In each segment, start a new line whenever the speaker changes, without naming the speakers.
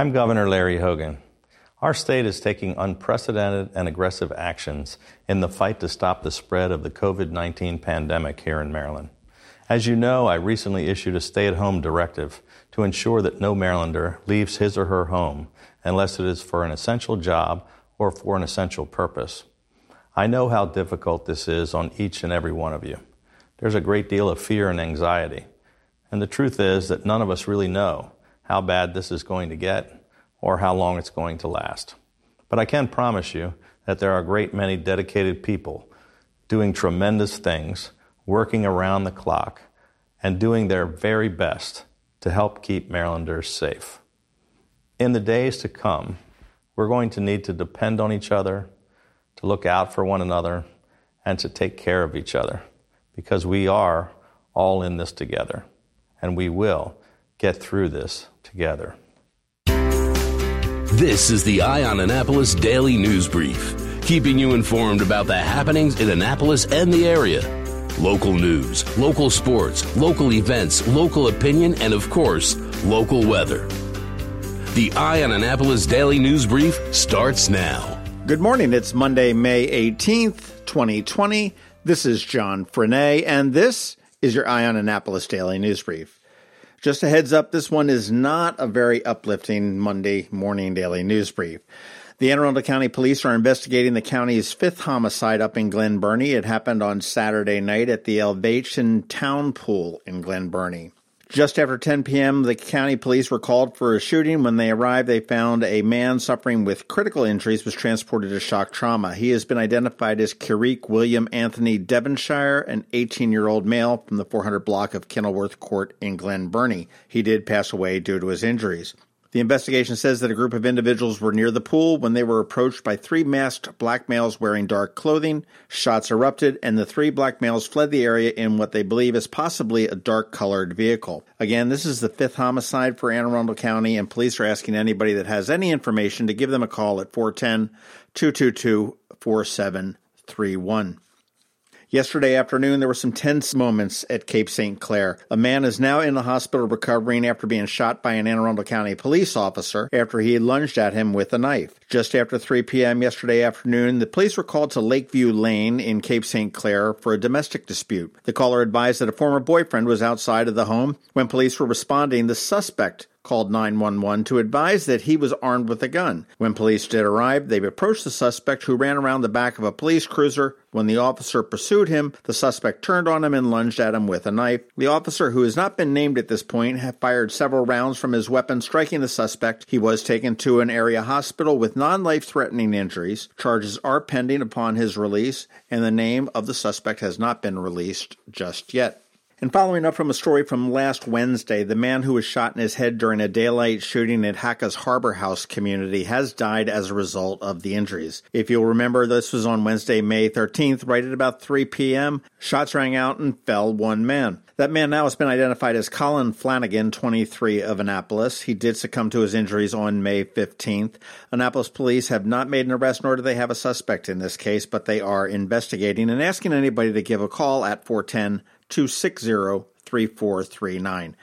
I'm Governor Larry Hogan. Our state is taking unprecedented and aggressive actions in the fight to stop the spread of the COVID 19 pandemic here in Maryland. As you know, I recently issued a stay at home directive to ensure that no Marylander leaves his or her home unless it is for an essential job or for an essential purpose. I know how difficult this is on each and every one of you. There's a great deal of fear and anxiety. And the truth is that none of us really know how bad this is going to get or how long it's going to last. But I can promise you that there are a great many dedicated people doing tremendous things, working around the clock, and doing their very best to help keep Marylanders safe. In the days to come, we're going to need to depend on each other, to look out for one another, and to take care of each other because we are all in this together and we will get through this together.
This is the Eye on Annapolis Daily News Brief, keeping you informed about the happenings in Annapolis and the area. Local news, local sports, local events, local opinion, and of course, local weather. The Eye on Annapolis Daily News Brief starts now.
Good morning. It's Monday, May 18th, 2020. This is John Frenaye, and this is your Eye on Annapolis Daily News Brief. Just a heads up, this one is not a very uplifting Monday morning daily news brief. The Anne Arundel County Police are investigating the county's fifth homicide up in Glen Burnie. It happened on Saturday night at the Elvaton Town Pool in Glen Burnie. Just after 10 p.m., the county police were called for a shooting. When they arrived, they found a man suffering with critical injuries was transported to shock trauma. He has been identified as Kirik William Anthony Devonshire, an 18 year old male from the 400 block of Kenilworth Court in Glen Burnie. He did pass away due to his injuries. The investigation says that a group of individuals were near the pool when they were approached by three masked black males wearing dark clothing. Shots erupted, and the three black males fled the area in what they believe is possibly a dark colored vehicle. Again, this is the fifth homicide for Anne Arundel County, and police are asking anybody that has any information to give them a call at 410 222 4731. Yesterday afternoon, there were some tense moments at Cape St. Clair. A man is now in the hospital recovering after being shot by an Anne Arundel County police officer after he lunged at him with a knife. Just after 3 p.m. yesterday afternoon, the police were called to Lakeview Lane in Cape St. Clair for a domestic dispute. The caller advised that a former boyfriend was outside of the home. When police were responding, the suspect called 911 to advise that he was armed with a gun. When police did arrive, they approached the suspect who ran around the back of a police cruiser. When the officer pursued him, the suspect turned on him and lunged at him with a knife. The officer, who has not been named at this point, fired several rounds from his weapon, striking the suspect. He was taken to an area hospital with non life threatening injuries. Charges are pending upon his release, and the name of the suspect has not been released just yet. And following up from a story from last Wednesday, the man who was shot in his head during a daylight shooting at Hacka's Harbor House community has died as a result of the injuries. If you'll remember, this was on Wednesday, May 13th, right at about 3 p.m. Shots rang out and fell one man. That man now has been identified as Colin Flanagan, 23 of Annapolis. He did succumb to his injuries on May 15th. Annapolis police have not made an arrest, nor do they have a suspect in this case, but they are investigating and asking anybody to give a call at 410 260 3439.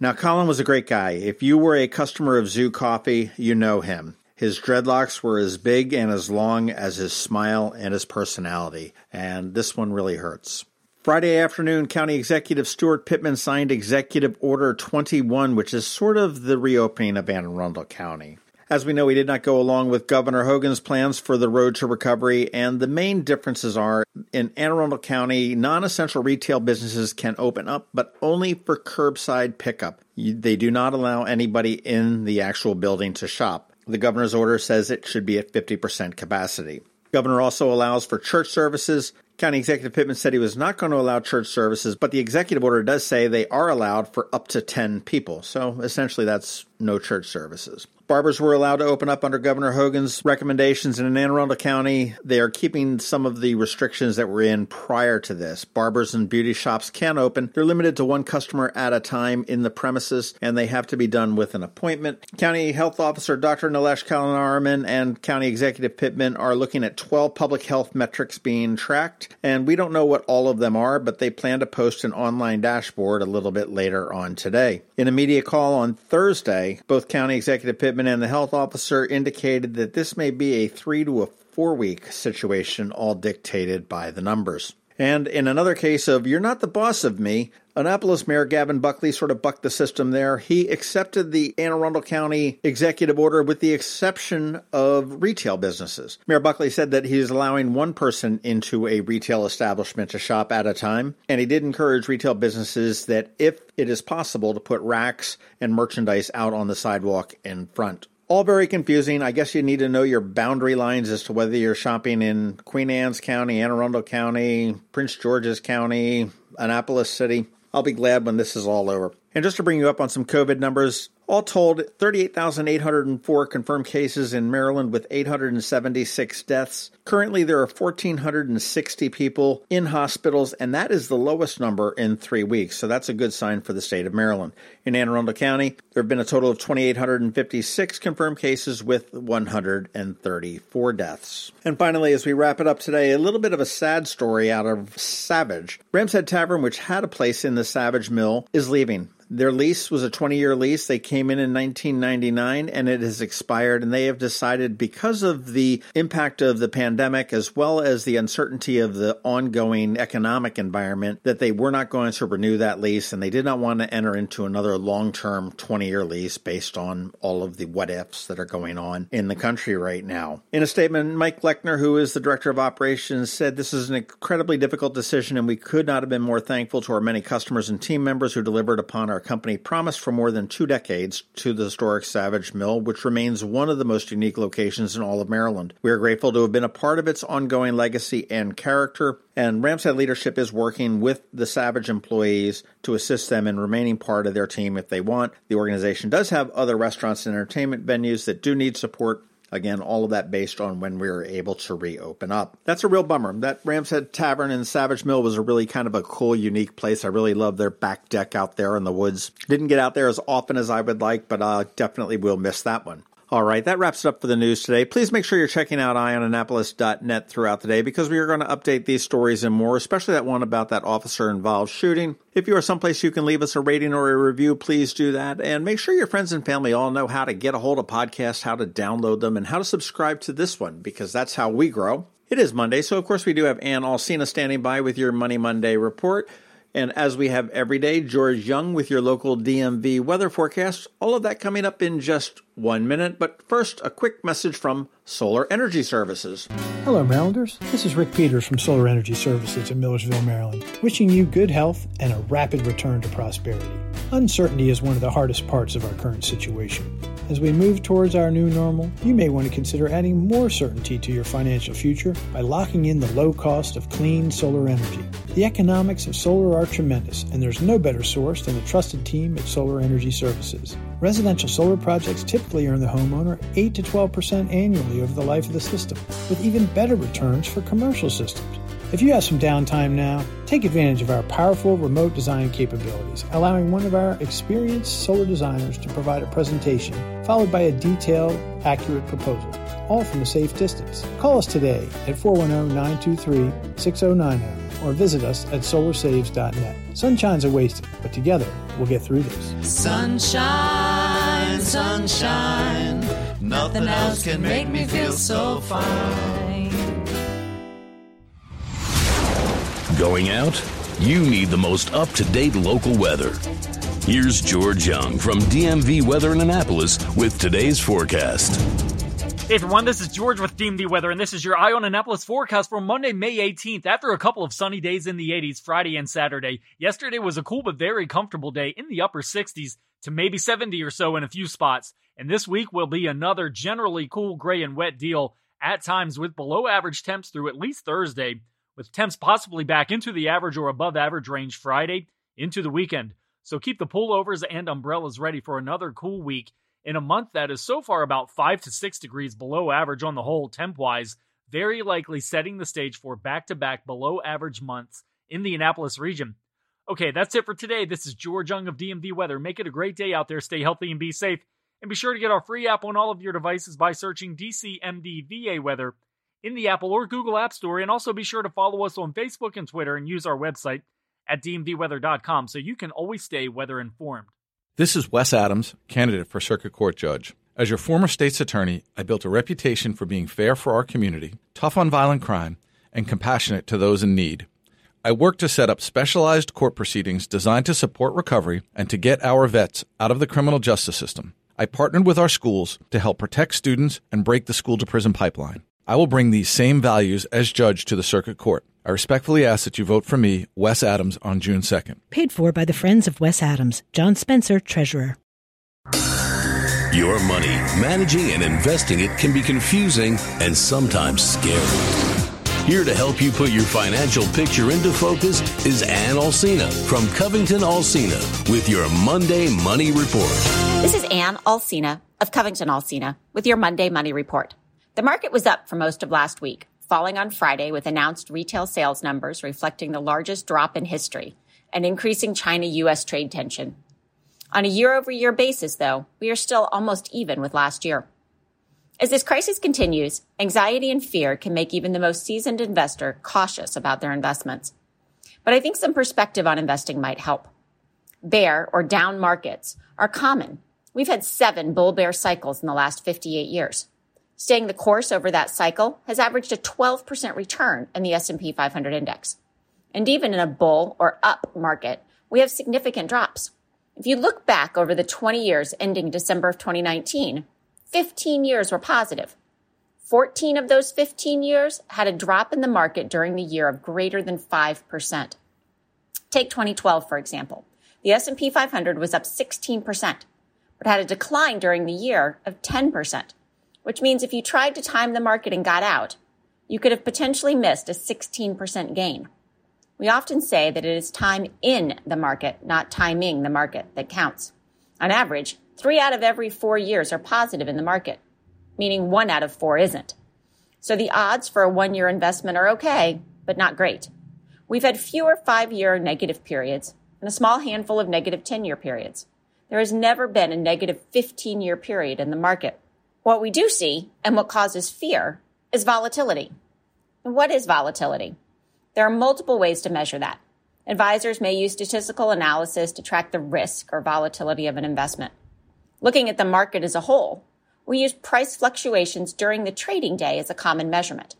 Now, Colin was a great guy. If you were a customer of Zu Coffee, you know him. His dreadlocks were as big and as long as his smile and his personality, and this one really hurts. Friday afternoon, County Executive Stuart Pittman signed Executive Order 21, which is sort of the reopening of Anne Arundel County. As we know, he did not go along with Governor Hogan's plans for the road to recovery, and the main differences are in Anne Arundel County, non essential retail businesses can open up, but only for curbside pickup. They do not allow anybody in the actual building to shop. The governor's order says it should be at 50% capacity. Governor also allows for church services. County Executive Pittman said he was not going to allow church services, but the executive order does say they are allowed for up to 10 people. So essentially, that's no church services. Barbers were allowed to open up under Governor Hogan's recommendations in Anne County. They are keeping some of the restrictions that were in prior to this. Barbers and beauty shops can open. They're limited to one customer at a time in the premises, and they have to be done with an appointment. County Health Officer Dr. Nilesh Kalyanaraman and County Executive Pittman are looking at 12 public health metrics being tracked. And we don't know what all of them are, but they plan to post an online dashboard a little bit later on today. In a media call on Thursday, both County Executive Pittman and the health officer indicated that this may be a three to a four week situation, all dictated by the numbers. And in another case of you're not the boss of me, Annapolis Mayor Gavin Buckley sort of bucked the system there. He accepted the Anne Arundel County executive order with the exception of retail businesses. Mayor Buckley said that he is allowing one person into a retail establishment to shop at a time, and he did encourage retail businesses that if it is possible to put racks and merchandise out on the sidewalk in front all very confusing. I guess you need to know your boundary lines as to whether you're shopping in Queen Anne's County, Anne Arundel County, Prince George's County, Annapolis City. I'll be glad when this is all over. And just to bring you up on some COVID numbers, all told, 38,804 confirmed cases in Maryland with 876 deaths. Currently, there are 1,460 people in hospitals, and that is the lowest number in three weeks. So that's a good sign for the state of Maryland. In Anne Arundel County, there have been a total of 2,856 confirmed cases with 134 deaths. And finally, as we wrap it up today, a little bit of a sad story out of Savage. Ram's Head Tavern, which had a place in the Savage Mill, is leaving. Their lease was a 20 year lease. They came in in 1999 and it has expired. And they have decided, because of the impact of the pandemic as well as the uncertainty of the ongoing economic environment, that they were not going to renew that lease and they did not want to enter into another long term 20 year lease based on all of the what ifs that are going on in the country right now. In a statement, Mike Lechner, who is the director of operations, said this is an incredibly difficult decision and we could not have been more thankful to our many customers and team members who delivered upon our company promised for more than two decades to the historic Savage Mill, which remains one of the most unique locations in all of Maryland. We are grateful to have been a part of its ongoing legacy and character, and Ram's Head leadership is working with the Savage employees to assist them in remaining part of their team if they want. The organization does have other restaurants and entertainment venues that do need support, Again, all of that based on when we were able to reopen up. That's a real bummer. That Ram's Head Tavern in Savage Mill was a really kind of a cool, unique place. I really love their back deck out there in the woods. Didn't get out there as often as I would like, but uh, definitely will miss that one. All right, that wraps it up for the news today. Please make sure you're checking out eyeonannapolis.net throughout the day because we are going to update these stories and more, especially that one about that officer involved shooting. If you are someplace you can leave us a rating or a review, please do that. And make sure your friends and family all know how to get a hold of podcasts, how to download them, and how to subscribe to this one because that's how we grow. It is Monday, so of course we do have Ann Alsina standing by with your Money Monday report. And as we have every day, George Young with your local DMV weather forecast. All of that coming up in just one minute. But first, a quick message from Solar Energy Services.
Hello, Marylanders. This is Rick Peters from Solar Energy Services in Millersville, Maryland, wishing you good health and a rapid return to prosperity. Uncertainty is one of the hardest parts of our current situation. As we move towards our new normal, you may want to consider adding more certainty to your financial future by locking in the low cost of clean solar energy. The economics of solar are tremendous, and there's no better source than the trusted team at Solar Energy Services. Residential solar projects typically earn the homeowner 8 to 12% annually over the life of the system, with even better returns for commercial systems. If you have some downtime now, take advantage of our powerful remote design capabilities, allowing one of our experienced solar designers to provide a presentation, followed by a detailed, accurate proposal, all from a safe distance. Call us today at 410 923 6090 or visit us at solarsaves.net. Sunshine's are wasted, but together we'll get through this.
Sunshine, sunshine, nothing else can make me feel so fine.
Going out? You need the most up to date local weather. Here's George Young from DMV Weather in Annapolis with today's forecast.
Hey everyone, this is George with DMV Weather, and this is your Eye on Annapolis forecast for Monday, May 18th. After a couple of sunny days in the 80s, Friday and Saturday, yesterday was a cool but very comfortable day in the upper 60s to maybe 70 or so in a few spots. And this week will be another generally cool, gray, and wet deal at times with below average temps through at least Thursday, with temps possibly back into the average or above average range Friday into the weekend. So keep the pullovers and umbrellas ready for another cool week in a month that is so far about 5 to 6 degrees below average on the whole temp wise, very likely setting the stage for back to back below average months in the Annapolis region. Okay, that's it for today. This is George Young of DMV Weather. Make it a great day out there. Stay healthy and be safe. And be sure to get our free app on all of your devices by searching DCMDVA Weather in the Apple or Google App Store. And also be sure to follow us on Facebook and Twitter and use our website at dmdweather.com so you can always stay weather informed.
This is Wes Adams, candidate for Circuit Court Judge. As your former state's attorney, I built a reputation for being fair for our community, tough on violent crime, and compassionate to those in need. I work to set up specialized court proceedings designed to support recovery and to get our vets out of the criminal justice system. I partnered with our schools to help protect students and break the school to prison pipeline. I will bring these same values as judge to the circuit court. I respectfully ask that you vote for me, Wes Adams, on June 2nd.
Paid for by the Friends of Wes Adams. John Spencer, Treasurer.
Your money, managing and investing it can be confusing and sometimes scary. Here to help you put your financial picture into focus is Ann Alsina from Covington Alsina with your Monday Money Report.
This is Ann Alsina of Covington Alsina with your Monday Money Report. The market was up for most of last week, falling on Friday with announced retail sales numbers reflecting the largest drop in history and increasing China US trade tension. On a year over year basis, though, we are still almost even with last year. As this crisis continues, anxiety and fear can make even the most seasoned investor cautious about their investments. But I think some perspective on investing might help. Bear or down markets are common. We've had seven bull bear cycles in the last 58 years. Staying the course over that cycle has averaged a 12% return in the S&P 500 index. And even in a bull or up market, we have significant drops. If you look back over the 20 years ending December of 2019, 15 years were positive. 14 of those 15 years had a drop in the market during the year of greater than 5%. Take 2012 for example. The S&P 500 was up 16%, but had a decline during the year of 10%, which means if you tried to time the market and got out, you could have potentially missed a 16% gain. We often say that it is time in the market, not timing the market, that counts. On average, Three out of every four years are positive in the market, meaning one out of four isn't. So the odds for a one year investment are okay, but not great. We've had fewer five year negative periods and a small handful of negative 10 year periods. There has never been a negative 15 year period in the market. What we do see and what causes fear is volatility. And what is volatility? There are multiple ways to measure that. Advisors may use statistical analysis to track the risk or volatility of an investment. Looking at the market as a whole, we use price fluctuations during the trading day as a common measurement.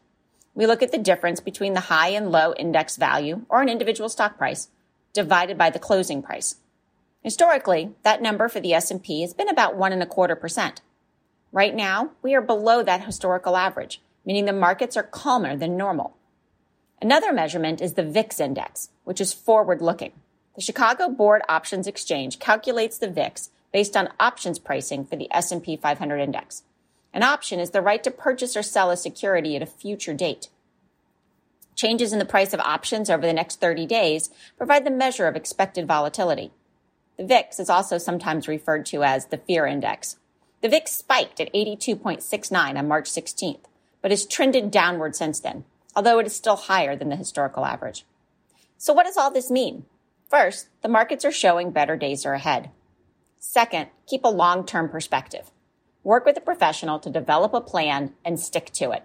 We look at the difference between the high and low index value or an individual stock price divided by the closing price. Historically, that number for the S&P has been about one and a quarter percent. Right now, we are below that historical average, meaning the markets are calmer than normal. Another measurement is the VIX index, which is forward looking. The Chicago Board Options Exchange calculates the VIX based on options pricing for the S&P 500 index. An option is the right to purchase or sell a security at a future date. Changes in the price of options over the next 30 days provide the measure of expected volatility. The VIX is also sometimes referred to as the fear index. The VIX spiked at 82.69 on March 16th, but has trended downward since then, although it is still higher than the historical average. So what does all this mean? First, the markets are showing better days are ahead. Second, keep a long term perspective. Work with a professional to develop a plan and stick to it.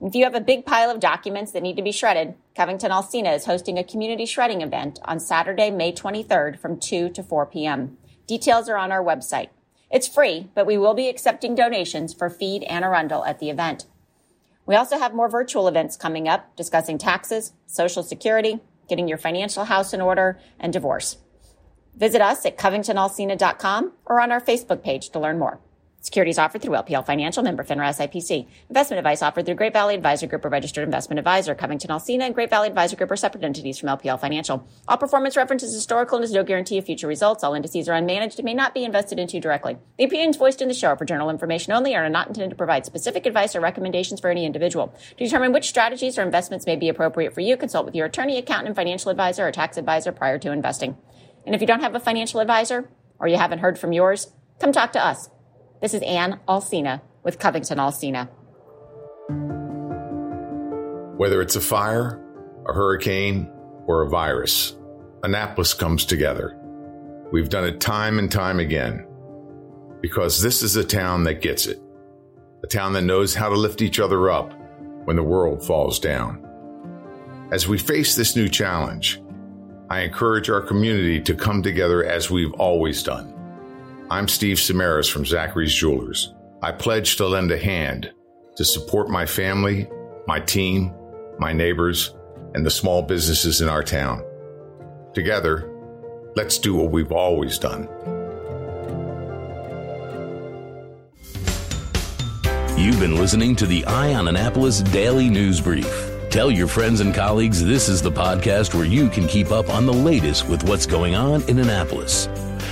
If you have a big pile of documents that need to be shredded, Covington Alsina is hosting a community shredding event on Saturday, May 23rd from 2 to 4 p.m. Details are on our website. It's free, but we will be accepting donations for Feed Anne Arundel at the event. We also have more virtual events coming up discussing taxes, Social Security, getting your financial house in order, and divorce. Visit us at covingtonalsina.com or on our Facebook page to learn more. Securities offered through LPL Financial, member FINRA SIPC. Investment advice offered through Great Valley Advisor Group, a registered investment advisor. Covington Alsina and Great Valley Advisor Group are separate entities from LPL Financial. All performance references historical and is no guarantee of future results. All indices are unmanaged and may not be invested into directly. The opinions voiced in the show are for general information only and are not intended to provide specific advice or recommendations for any individual. To determine which strategies or investments may be appropriate for you, consult with your attorney, accountant, financial advisor or tax advisor prior to investing. And if you don't have a financial advisor or you haven't heard from yours, come talk to us. This is Ann Alsina with Covington Alsina.
Whether it's a fire, a hurricane, or a virus, Annapolis comes together. We've done it time and time again because this is a town that gets it, a town that knows how to lift each other up when the world falls down. As we face this new challenge, I encourage our community to come together as we've always done. I'm Steve Samaras from Zachary's Jewelers. I pledge to lend a hand to support my family, my team, my neighbors, and the small businesses in our town. Together, let's do what we've always done.
You've been listening to the Eye on Annapolis Daily News Brief. Tell your friends and colleagues this is the podcast where you can keep up on the latest with what's going on in Annapolis.